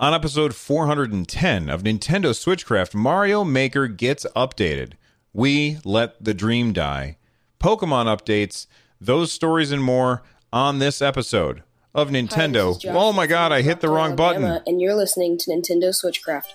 On episode 410 of Nintendo Switchcraft, Mario Maker gets updated. We let the dream die. Pokemon updates, those stories and more on this episode of Nintendo. Josh oh my god, I hit the wrong button. And you're listening to Nintendo Switchcraft.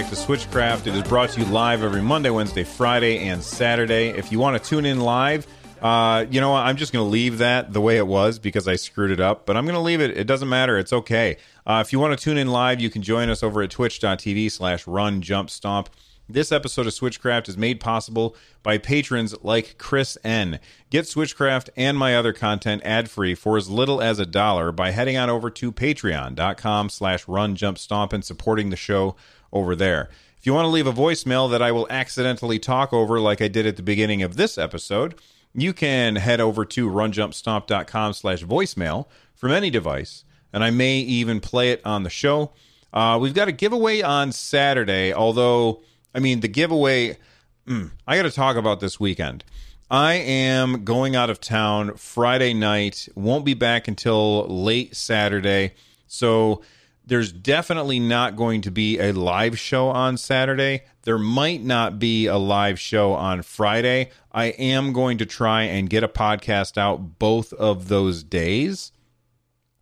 Back to Switchcraft. It is brought to you live every Monday, Wednesday, Friday, and Saturday. If you want to tune in live, uh, you know what? I'm just going to leave that the way it was because I screwed it up, but I'm going to leave it. It doesn't matter. It's okay. Uh, if you want to tune in live, you can join us over at twitch.tv slash run jump stomp. This episode of Switchcraft is made possible by patrons like Chris N. Get Switchcraft and my other content ad-free for as little as a dollar by heading on over to patreon.com slash run jump stomp and supporting the show over there. If you want to leave a voicemail that I will accidentally talk over like I did at the beginning of this episode, you can head over to runjumpstomp.com slash voicemail from any device, and I may even play it on the show. Uh, we've got a giveaway on Saturday, although, I mean, the giveaway, mm, I got to talk about this weekend. I am going out of town Friday night, won't be back until late Saturday. So there's definitely not going to be a live show on Saturday. There might not be a live show on Friday. I am going to try and get a podcast out both of those days,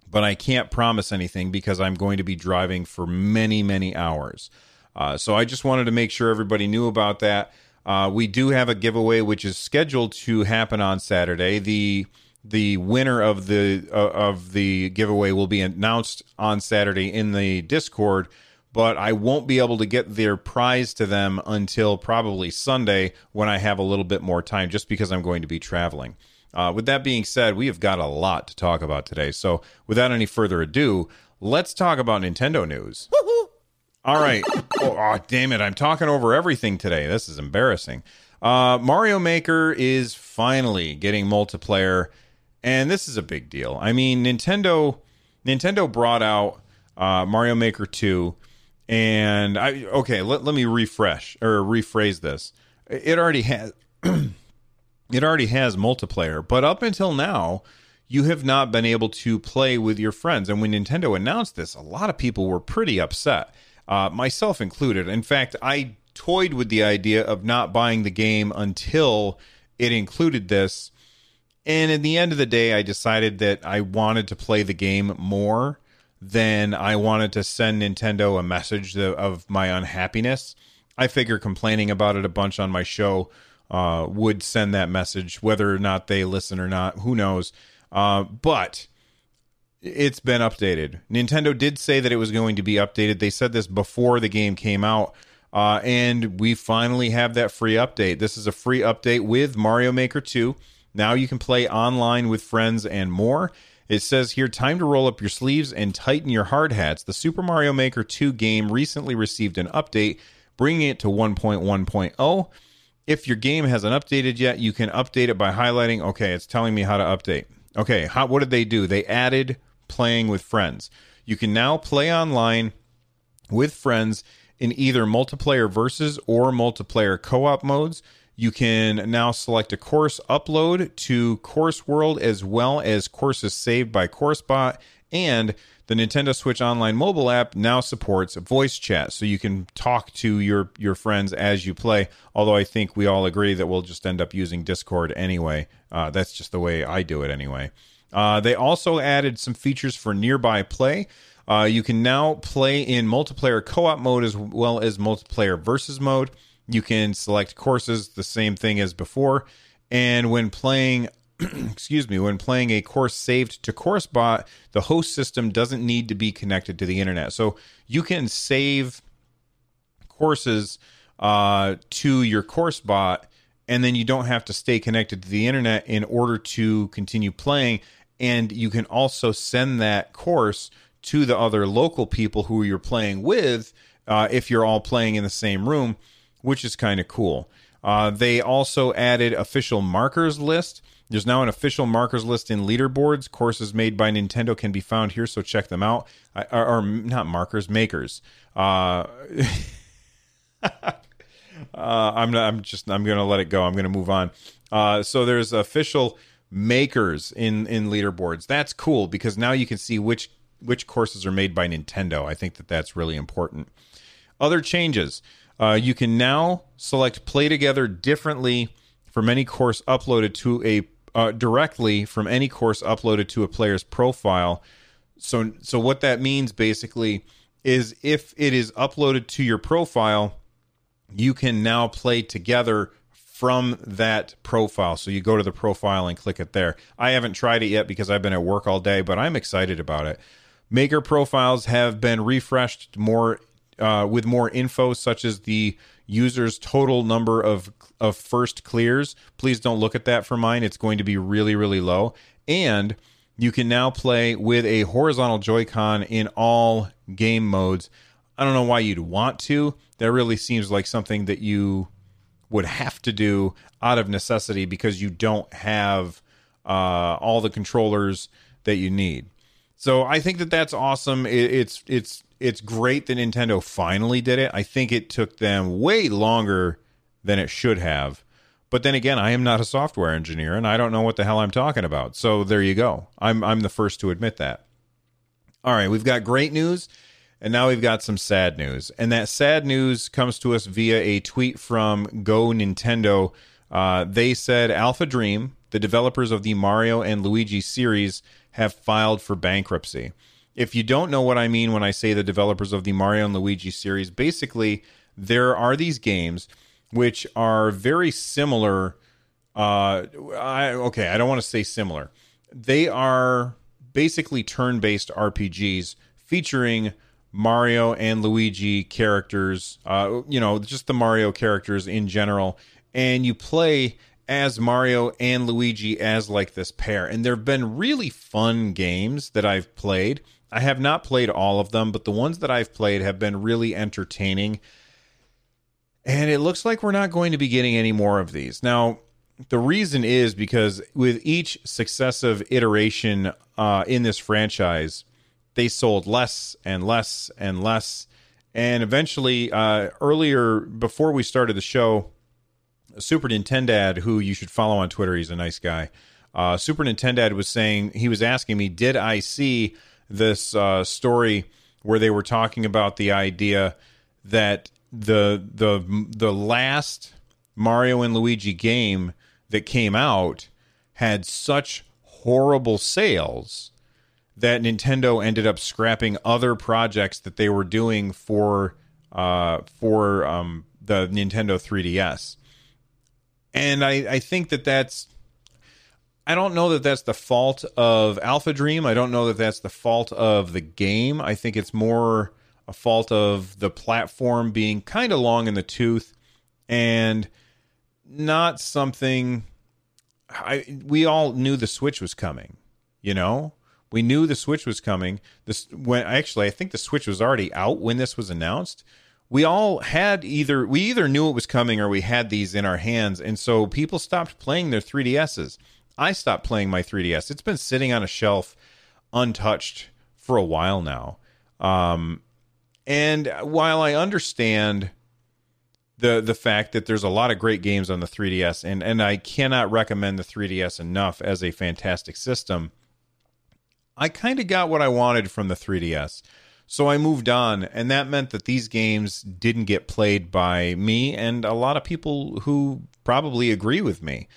but I can't promise anything because I'm going to be driving for many, many hours. Uh, so I just wanted to make sure everybody knew about that. Uh, we do have a giveaway which is scheduled to happen on Saturday. The the winner of the uh, of the giveaway will be announced on Saturday in the Discord, but I won't be able to get their prize to them until probably Sunday when I have a little bit more time, just because I'm going to be traveling. Uh, with that being said, we have got a lot to talk about today. So, without any further ado, let's talk about Nintendo news. All right. Oh, oh, damn it. I'm talking over everything today. This is embarrassing. Uh, Mario Maker is finally getting multiplayer, and this is a big deal. I mean, Nintendo Nintendo brought out uh, Mario Maker 2, and I okay, let, let me refresh or rephrase this. It already has it already has multiplayer, but up until now, you have not been able to play with your friends. And when Nintendo announced this, a lot of people were pretty upset, uh, myself included. In fact, I toyed with the idea of not buying the game until it included this. And in the end of the day, I decided that I wanted to play the game more than I wanted to send Nintendo a message of my unhappiness. I figure complaining about it a bunch on my show uh, would send that message, whether or not they listen or not, who knows. Uh, but it's been updated. Nintendo did say that it was going to be updated. They said this before the game came out. Uh, and we finally have that free update. This is a free update with Mario Maker 2. Now you can play online with friends and more. It says here, time to roll up your sleeves and tighten your hard hats. The Super Mario Maker 2 game recently received an update, bringing it to 1.1.0. If your game hasn't updated yet, you can update it by highlighting, okay, it's telling me how to update. Okay, how, what did they do? They added playing with friends. You can now play online with friends in either multiplayer versus or multiplayer co op modes. You can now select a course upload to Course World as well as courses saved by CourseBot. And the Nintendo Switch Online mobile app now supports voice chat, so you can talk to your your friends as you play. Although I think we all agree that we'll just end up using Discord anyway. Uh, that's just the way I do it anyway. Uh, they also added some features for nearby play. Uh, you can now play in multiplayer co op mode as well as multiplayer versus mode. You can select courses, the same thing as before. And when playing, excuse me, when playing a course saved to CourseBot, the host system doesn't need to be connected to the internet. So you can save courses uh, to your CourseBot, and then you don't have to stay connected to the internet in order to continue playing. And you can also send that course to the other local people who you're playing with uh, if you're all playing in the same room, which is kind of cool. Uh, they also added official markers list. There's now an official markers list in leaderboards. Courses made by Nintendo can be found here, so check them out. Or, or not markers, makers. Uh, uh, I'm not, I'm just I'm gonna let it go. I'm gonna move on. Uh, so there's official makers in in leaderboards. That's cool because now you can see which which courses are made by Nintendo. I think that that's really important. Other changes. Uh, you can now select play together differently from any course uploaded to a uh, directly from any course uploaded to a player's profile. So so what that means basically is if it is uploaded to your profile, you can now play together from that profile. So you go to the profile and click it there. I haven't tried it yet because I've been at work all day, but I'm excited about it. Maker profiles have been refreshed more uh, with more info, such as the user's total number of of first clears. Please don't look at that for mine; it's going to be really, really low. And you can now play with a horizontal Joy-Con in all game modes. I don't know why you'd want to. That really seems like something that you would have to do out of necessity because you don't have uh, all the controllers that you need. So I think that that's awesome. It, it's it's it's great that Nintendo finally did it. I think it took them way longer than it should have. But then again, I am not a software engineer and I don't know what the hell I'm talking about. So there you go. I'm I'm the first to admit that. All right, we've got great news and now we've got some sad news. And that sad news comes to us via a tweet from Go Nintendo. Uh, they said Alpha Dream, the developers of the Mario and Luigi series, have filed for bankruptcy. If you don't know what I mean when I say the developers of the Mario and Luigi series, basically there are these games which are very similar. Uh, I, okay, I don't want to say similar. They are basically turn-based RPGs featuring Mario and Luigi characters. Uh, you know, just the Mario characters in general, and you play as Mario and Luigi as like this pair. And there have been really fun games that I've played. I have not played all of them, but the ones that I've played have been really entertaining. And it looks like we're not going to be getting any more of these. Now, the reason is because with each successive iteration uh, in this franchise, they sold less and less and less. And eventually, uh, earlier, before we started the show, Super Nintendad, who you should follow on Twitter, he's a nice guy. Uh, Super Nintendad was saying, he was asking me, did I see this uh, story where they were talking about the idea that the the the last Mario and Luigi game that came out had such horrible sales that Nintendo ended up scrapping other projects that they were doing for uh, for um, the Nintendo 3DS. And I, I think that that's I don't know that that's the fault of Alpha Dream. I don't know that that's the fault of the game. I think it's more a fault of the platform being kind of long in the tooth and not something I we all knew the Switch was coming, you know? We knew the Switch was coming. This when actually I think the Switch was already out when this was announced we all had either we either knew it was coming or we had these in our hands and so people stopped playing their 3DSs. I stopped playing my 3DS. It's been sitting on a shelf untouched for a while now. Um, and while I understand the the fact that there's a lot of great games on the 3DS and and I cannot recommend the 3DS enough as a fantastic system, I kind of got what I wanted from the 3DS. So I moved on, and that meant that these games didn't get played by me and a lot of people who probably agree with me.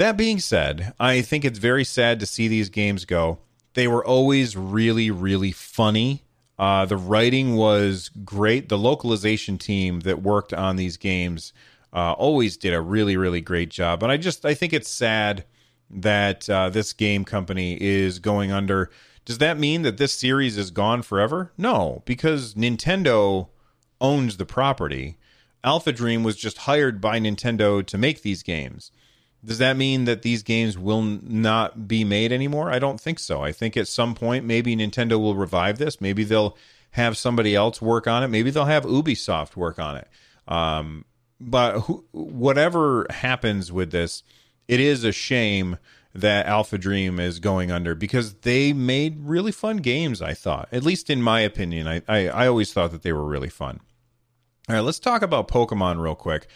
That being said, I think it's very sad to see these games go. They were always really, really funny. Uh, the writing was great. The localization team that worked on these games uh, always did a really, really great job. And I just, I think it's sad that uh, this game company is going under does that mean that this series is gone forever? No, because Nintendo owns the property. Alpha Dream was just hired by Nintendo to make these games. Does that mean that these games will not be made anymore? I don't think so. I think at some point maybe Nintendo will revive this. Maybe they'll have somebody else work on it. Maybe they'll have Ubisoft work on it. Um, but whatever happens with this, it is a shame that Alpha Dream is going under because they made really fun games. I thought, at least in my opinion, I I, I always thought that they were really fun. All right, let's talk about Pokemon real quick.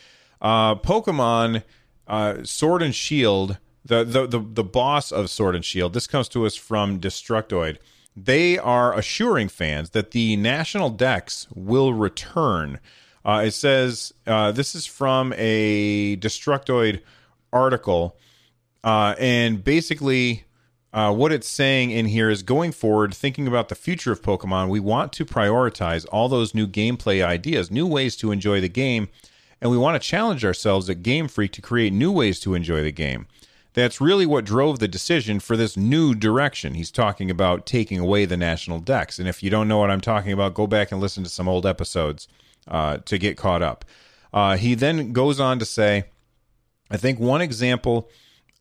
Uh, Pokemon uh, Sword and Shield, the, the the the boss of Sword and Shield. This comes to us from Destructoid. They are assuring fans that the national Dex will return. Uh, it says uh, this is from a Destructoid article, uh, and basically. Uh, what it's saying in here is going forward, thinking about the future of Pokemon, we want to prioritize all those new gameplay ideas, new ways to enjoy the game, and we want to challenge ourselves at Game Freak to create new ways to enjoy the game. That's really what drove the decision for this new direction. He's talking about taking away the national Dex. And if you don't know what I'm talking about, go back and listen to some old episodes uh, to get caught up. Uh, he then goes on to say, I think one example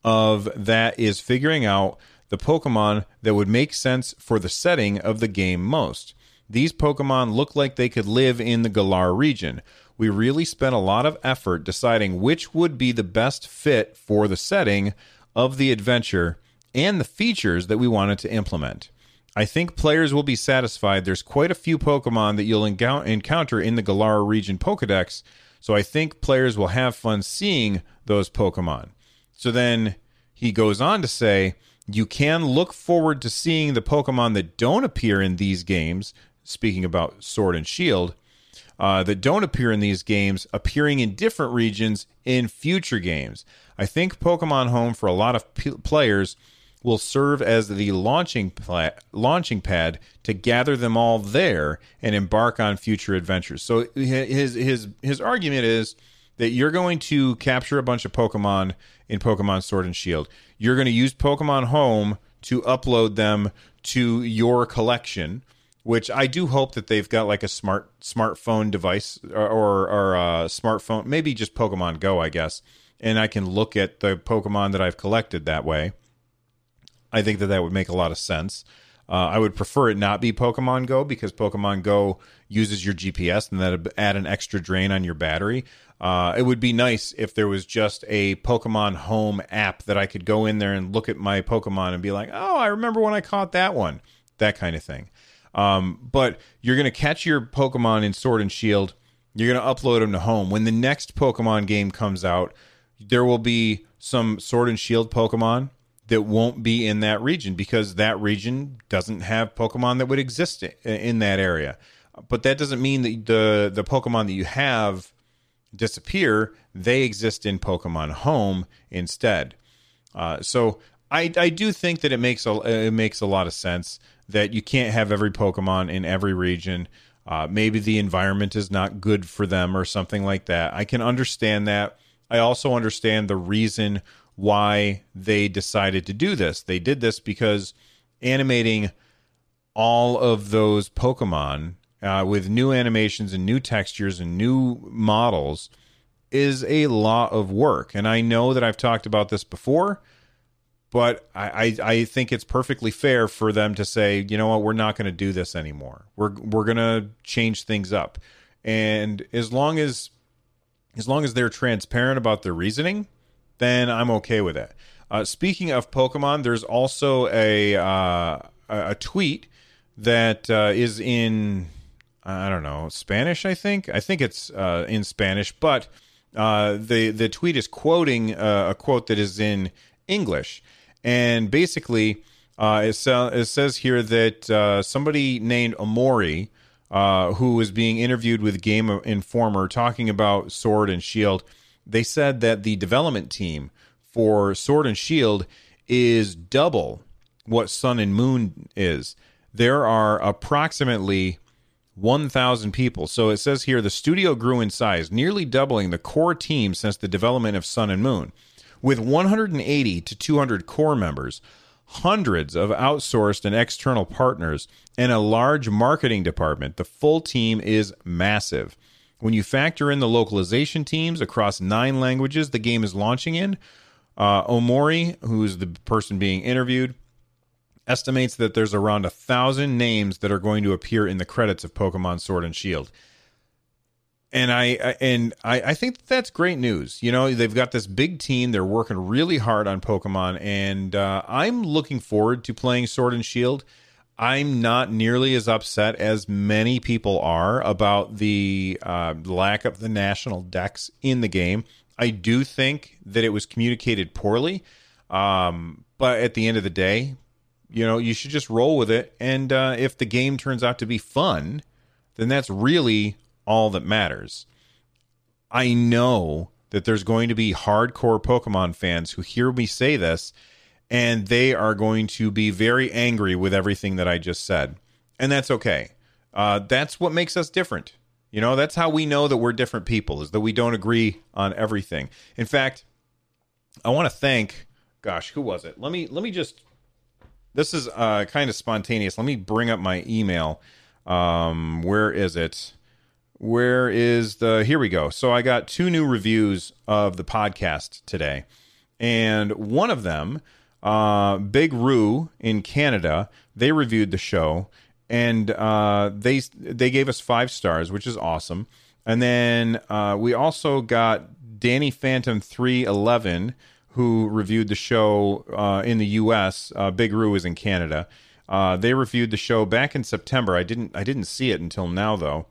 of that is figuring out the Pokemon that would make sense for the setting of the game most. These Pokemon look like they could live in the Galar region. We really spent a lot of effort deciding which would be the best fit for the setting of the adventure and the features that we wanted to implement. I think players will be satisfied. There's quite a few Pokemon that you'll encounter in the Galar region Pokedex, so I think players will have fun seeing those Pokemon. So then he goes on to say, you can look forward to seeing the Pokemon that don't appear in these games, speaking about Sword and Shield, uh, that don't appear in these games appearing in different regions in future games. I think Pokemon Home for a lot of p- players will serve as the launching pla- launching pad to gather them all there and embark on future adventures. So his his his argument is that you're going to capture a bunch of Pokemon in Pokemon Sword and Shield. You're going to use Pokemon Home to upload them to your collection which I do hope that they've got like a smart smartphone device or or, or a smartphone, maybe just Pokemon Go, I guess, and I can look at the Pokemon that I've collected that way. I think that that would make a lot of sense. Uh, I would prefer it not be Pokemon Go because Pokemon Go uses your GPS and that'd add an extra drain on your battery. Uh, it would be nice if there was just a Pokemon Home app that I could go in there and look at my Pokemon and be like, "Oh, I remember when I caught that one," that kind of thing. Um, but you're going to catch your Pokemon in Sword and Shield. You're going to upload them to home. When the next Pokemon game comes out, there will be some Sword and Shield Pokemon that won't be in that region because that region doesn't have Pokemon that would exist in that area. But that doesn't mean that the the Pokemon that you have disappear. They exist in Pokemon Home instead. Uh, so I I do think that it makes a it makes a lot of sense that you can't have every Pokemon in every region. Uh, maybe the environment is not good for them or something like that. I can understand that. I also understand the reason why they decided to do this. They did this because animating all of those Pokemon uh, with new animations and new textures and new models is a lot of work. And I know that I've talked about this before but I, I, I think it's perfectly fair for them to say, you know what, we're not going to do this anymore. We're we're going to change things up, and as long as as long as they're transparent about their reasoning, then I'm okay with it. Uh, speaking of Pokemon, there's also a uh, a tweet that uh, is in I don't know Spanish. I think I think it's uh, in Spanish, but uh, the the tweet is quoting uh, a quote that is in English and basically, uh, it, it, says here that uh, somebody named Amori, uh, who was being interviewed with Game Informer, talking about Sword and Shield, they said that the development team for Sword and Shield is double what Sun and Moon is. There are approximately 1,000 people. So it says here the studio grew in size, nearly doubling the core team since the development of Sun and Moon. With 180 to 200 core members, hundreds of outsourced and external partners, and a large marketing department, the full team is massive. When you factor in the localization teams across nine languages the game is launching in, uh, Omori, who's the person being interviewed, estimates that there's around a thousand names that are going to appear in the credits of Pokemon Sword and Shield and I, I and I, I think that's great news. You know, they've got this big team. They're working really hard on Pokemon, and uh, I'm looking forward to playing Sword and Shield. I'm not nearly as upset as many people are about the uh, lack of the national dex in the game. I do think that it was communicated poorly, um, but at the end of the day, you know, you should just roll with it. And uh, if the game turns out to be fun, then that's really all that matters. I know that there's going to be hardcore Pokemon fans who hear me say this and they are going to be very angry with everything that I just said. And that's okay. Uh, that's what makes us different. You know, that's how we know that we're different people, is that we don't agree on everything. In fact, I want to thank, gosh, who was it? Let me let me just. This is uh, kind of spontaneous. Let me bring up my email. Um, where is it? Where is the? Here we go. So I got two new reviews of the podcast today, and one of them, uh, Big Roo in Canada, they reviewed the show, and uh, they they gave us five stars, which is awesome. And then uh, we also got Danny Phantom three eleven, who reviewed the show uh, in the U.S. Uh, Big Roo is in Canada. Uh, they reviewed the show back in September. I didn't I didn't see it until now though.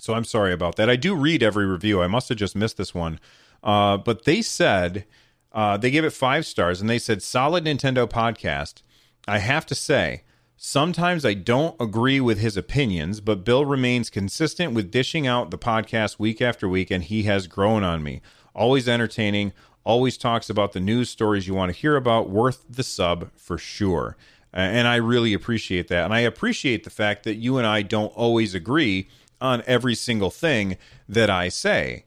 So I'm sorry about that. I do read every review. I must have just missed this one. Uh, but they said uh, they gave it five stars and they said solid Nintendo podcast. I have to say, sometimes I don't agree with his opinions, but Bill remains consistent with dishing out the podcast week after week, and he has grown on me. Always entertaining, always talks about the news stories you want to hear about. Worth the sub for sure. and I really appreciate that. And I appreciate the fact that you and I don't always agree on every single thing that I say.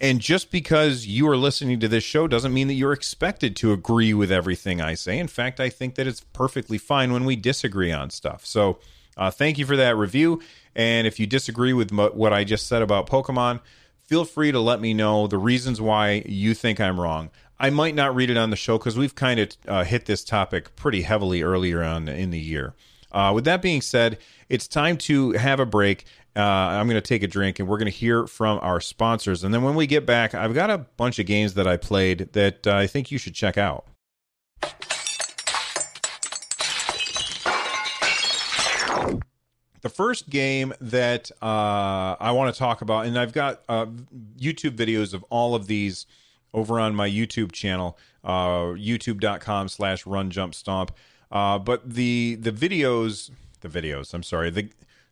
And just because you are listening to this show doesn't mean that you're expected to agree with everything I say. In fact, I think that it's perfectly fine when we disagree on stuff. So, uh, thank you for that review. And if you disagree with what I just said about Pokemon, feel free to let me know the reasons why you think I'm wrong. I might not read it on the show because we've kind of uh, hit this topic pretty heavily earlier on in the year. Uh, with that being said, it's time to have a break uh, I'm going to take a drink and we're going to hear from our sponsors. And then when we get back, I've got a bunch of games that I played that uh, I think you should check out. The first game that uh, I want to talk about, and I've got uh, YouTube videos of all of these over on my YouTube channel, uh, youtube.com slash run jump stomp. Uh, but the the videos, the videos, I'm sorry, the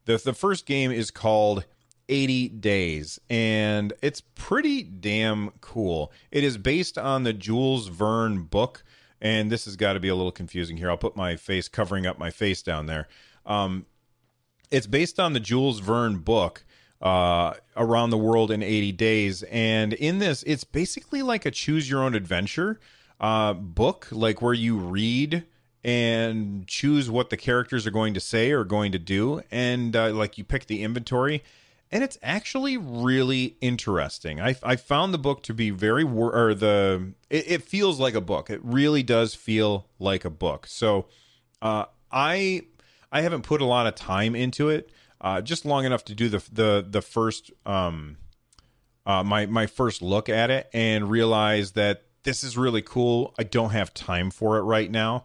the the first game is called 80 Days, and it's pretty damn cool. It is based on the Jules Verne book, and this has got to be a little confusing here. I'll put my face covering up my face down there. Um, it's based on the Jules Verne book, uh, Around the World in 80 Days, and in this, it's basically like a choose your own adventure uh, book, like where you read and choose what the characters are going to say or going to do. And uh, like you pick the inventory and it's actually really interesting. I, I found the book to be very or the it, it, feels like a book. It really does feel like a book. So uh, i i haven't put a lot of time into it uh, just long enough to do the the the first um uh, my my first look at it and realize that this is really cool. I don't have time for it right now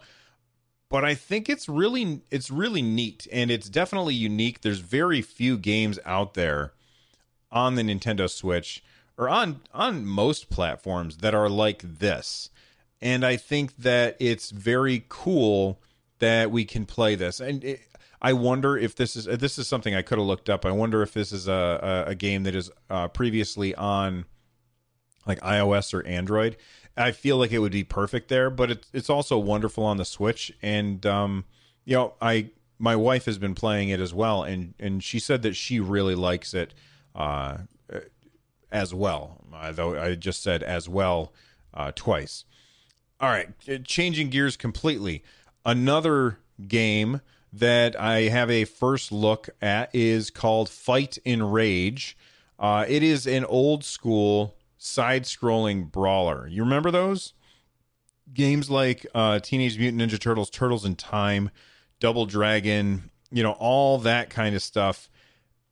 but I think it's really it's really neat and it's definitely unique. There's very few games out there on the Nintendo Switch or on on most platforms that are like this. And I think that it's very cool that we can play this. And it, I wonder if this is this is something I could have looked up. I wonder if this is a a, a game that is uh, previously on like iOS or Android. I feel like it would be perfect there, but it's it's also wonderful on the Switch. And um, you know, I my wife has been playing it as well, and and she said that she really likes it uh, as well. Though I just said as well uh, twice. All right, changing gears completely. Another game that I have a first look at is called Fight'N Rage. Uh, it is an old school side scrolling brawler. You remember those? Games like uh, Teenage Mutant Ninja Turtles, Turtles in Time, Double Dragon, you know, all that kind of stuff.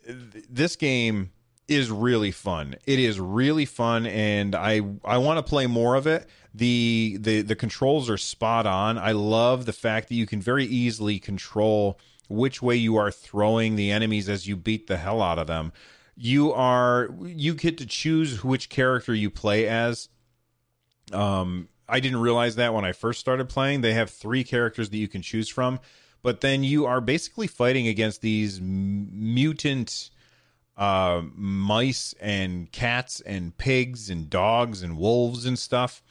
This game is really fun. It is really fun, and I I want to play more of it. the the The controls are spot on. I love the fact that you can very easily control which way you are throwing the enemies as you beat the hell out of them. You are you get to choose which character you play as. Um, I didn't realize that when I first started playing. They have three characters that you can choose from, but then you are basically fighting against these mutant uh, mice and cats and pigs and dogs and wolves and stuff.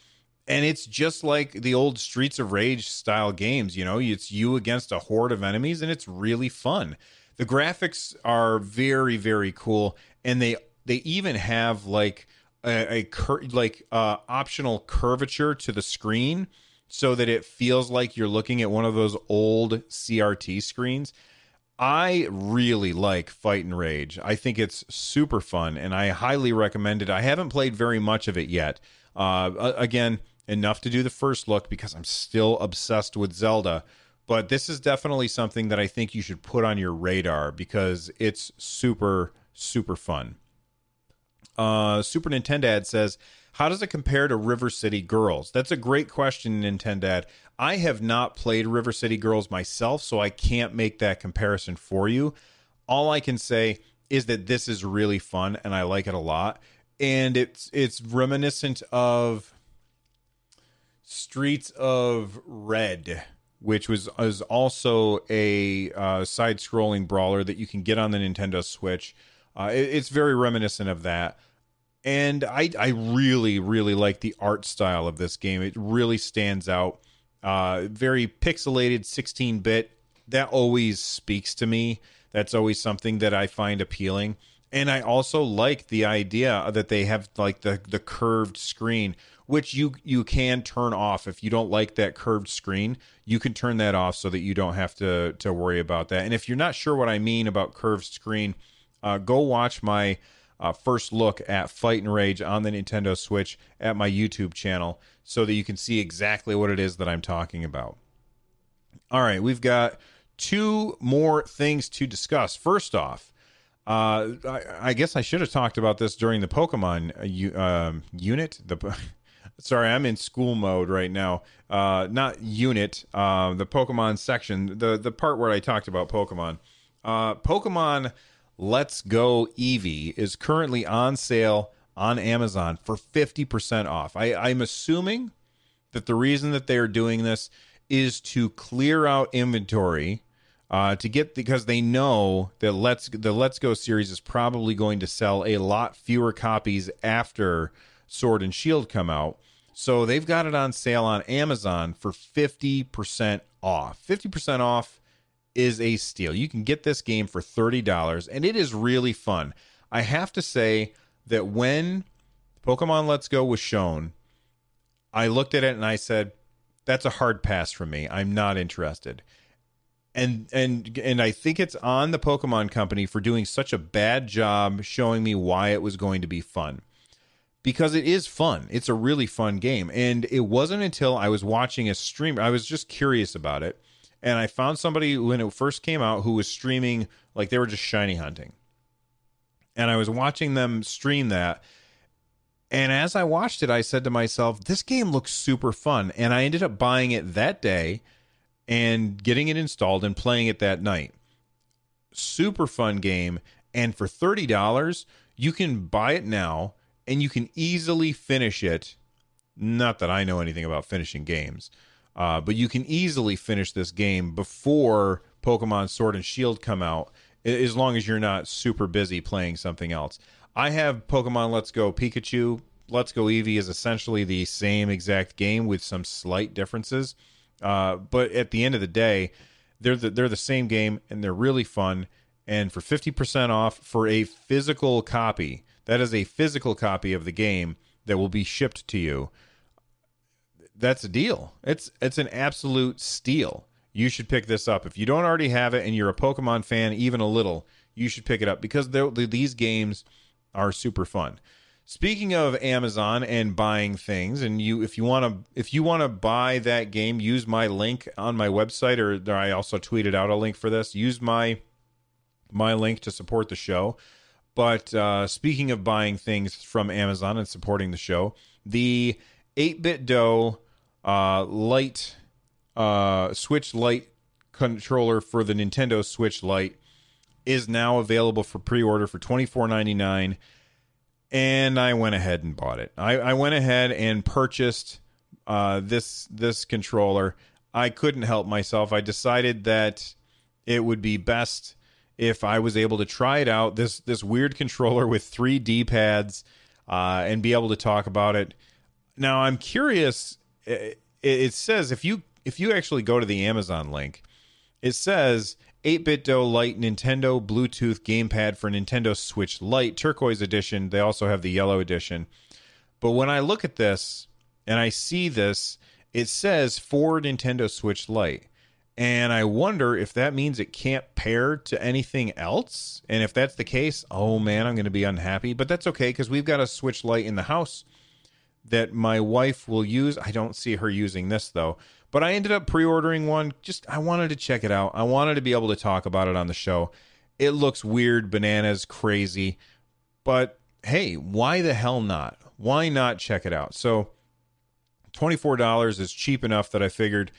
And it's just like the old Streets of Rage style games, you know, it's you against a horde of enemies and it's really fun. The graphics are very very cool and they they even have like a, a cur- like uh, optional curvature to the screen so that it feels like you're looking at one of those old CRT screens. I really like Fight'N Rage. I think it's super fun and I highly recommend it. I haven't played very much of it yet. Uh, again, enough to do the first look because I'm still obsessed with Zelda. But this is definitely something that I think you should put on your radar because it's super, super fun. Uh, Super Nintendad says, How does it compare to River City Girls? That's a great question, Nintendad. I have not played River City Girls myself, so I can't make that comparison for you. All I can say is that this is really fun and I like it a lot. And it's it's reminiscent of Streets of Red, which was is also a uh, side-scrolling brawler that you can get on the Nintendo Switch. Uh, it, it's very reminiscent of that and I I really really like the art style of this game. It really stands out. Uh, very pixelated, 16 bit. That always speaks to me. That's always something that I find appealing. And I also like the idea that they have like the the curved screen, which you you can turn off if you don't like that curved screen. You can turn that off so that you don't have to to worry about that. And if you're not sure what I mean about curved screen, uh, go watch my uh, first look at Fight'N Rage on the Nintendo Switch at my YouTube channel so that you can see exactly what it is that I'm talking about. All right, we've got two more things to discuss. First off, uh, I, I, guess I should have talked about this during the Pokemon uh, um, unit. The sorry, I'm in school mode right now. Uh, not unit, uh, the Pokemon section, the the part where I talked about Pokemon. Uh, Pokemon Let's Go Eevee is currently on sale on Amazon for 50% off. I, I'm assuming that the reason that they are doing this is to clear out inventory uh, to get because they know that Let's the Let's Go series is probably going to sell a lot fewer copies after Sword and Shield come out. So they've got it on sale on Amazon for 50% off. 50% off is a steal. You can get this game for $30 and it is really fun. I have to say that when Pokemon Let's Go was shown, I looked at it and I said, that's a hard pass for me. I'm not interested. And and and I think it's on the Pokemon company for doing such a bad job showing me why it was going to be fun. Because it is fun. It's a really fun game. And it wasn't until I was watching a stream, I was just curious about it and I found somebody when it first came out who was streaming like they were just shiny hunting. And I was watching them stream that. And as I watched it, I said to myself, this game looks super fun. And I ended up buying it that day and getting it installed and playing it that night. Super fun game. And for $30, you can buy it now and you can easily finish it. Not that I know anything about finishing games uh, but you can easily finish this game before Pokemon Sword and Shield come out, as long as you're not super busy playing something else. I have Pokemon Let's Go Pikachu. Let's Go Eevee is essentially the same exact game with some slight differences. Uh, but at the end of the day, they're the, they're the same game and they're really fun. And for 50% off for a physical copy, that is a physical copy of the game that will be shipped to you that's a deal. It's it's an absolute steal. You should pick this up if you don't already have it and you're a Pokemon fan, even a little. You should pick it up because these games are super fun. Speaking of Amazon and buying things, and you if you want to if you want to buy that game, use my link on my website, or I also tweeted out a link for this. Use my my link to support the show But uh, speaking of buying things from Amazon and supporting the show, the 8BitDo uh, light uh, Switch Lite controller for the Nintendo Switch Lite is now available for pre order for twenty four ninety nine, and I went ahead and bought it. I, I went ahead and purchased uh, this this controller. I couldn't help myself. I decided that it would be best if I was able to try it out this this weird controller with three D pads uh, and be able to talk about it. Now I'm curious. It, it says if you if you actually go to the Amazon link, it says 8BitDo Lite Nintendo Bluetooth gamepad for Nintendo Switch Lite turquoise edition. They also have the yellow edition. But when I look at this and I see this, it says for Nintendo Switch Lite. And I wonder if that means it can't pair to anything else. And if that's the case, oh man, I'm going to be unhappy. But that's okay because we've got a Switch Lite in the house that my wife will use. I don't see her using this though. But I ended up pre-ordering one. Just I wanted to check it out. I wanted to be able to talk about it on the show. It looks weird, bananas, crazy. But hey, why the hell not? Why not check it out? So $24 is cheap enough that I figured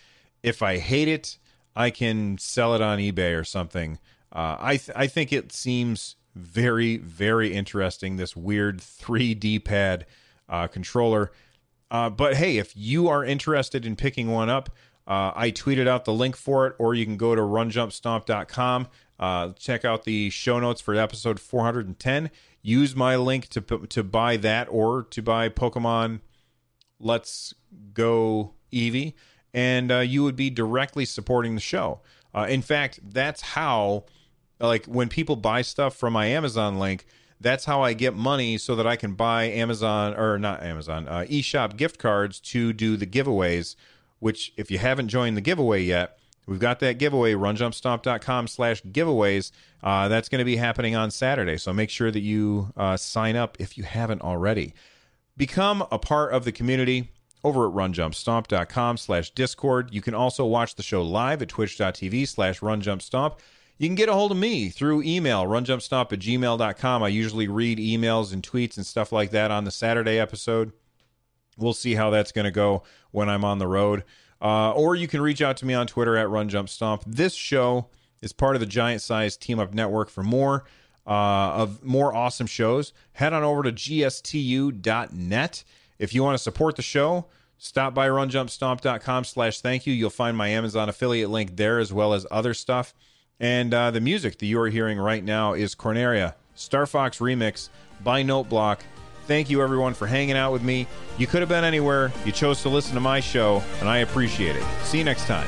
if I hate it, I can sell it on eBay or something. Uh, I th- I think it seems very very interesting. This weird 3D pad uh, controller. Uh, but hey, if you are interested in picking one up, uh, I tweeted out the link for it, or you can go to runjumpstomp.com. Uh, check out the show notes for episode 410. Use my link to to buy that or to buy Pokemon Let's Go Eevee, and uh, you would be directly supporting the show. Uh, in fact, that's how, like, when people buy stuff from my Amazon link, that's how I get money so that I can buy Amazon or not Amazon uh, eShop gift cards to do the giveaways. Which, if you haven't joined the giveaway yet, we've got that giveaway runjumpstomp.com slash giveaways. Uh, that's going to be happening on Saturday, so make sure that you uh, sign up if you haven't already. Become a part of the community over at runjumpstomp.com slash discord. You can also watch the show live at twitch.tv slash runjumpstomp. You can get a hold of me through email, runjumpstomp at gmail.com. I usually read emails and tweets and stuff like that on the Saturday episode. We'll see how that's going to go when I'm on the road. Uh, or you can reach out to me on Twitter at runjumpstomp. This show is part of the Giant Size Team Up Network. For more uh, of more awesome shows, head on over to gstu.net. If you want to support the show, stop by runjumpstomp.com slash thank you. You'll find my Amazon affiliate link there as well as other stuff. And uh, the music that you are hearing right now is Corneria, Star Fox Remix by Noteblock. Thank you, everyone, for hanging out with me. You could have been anywhere. You chose to listen to my show, and I appreciate it. See you next time.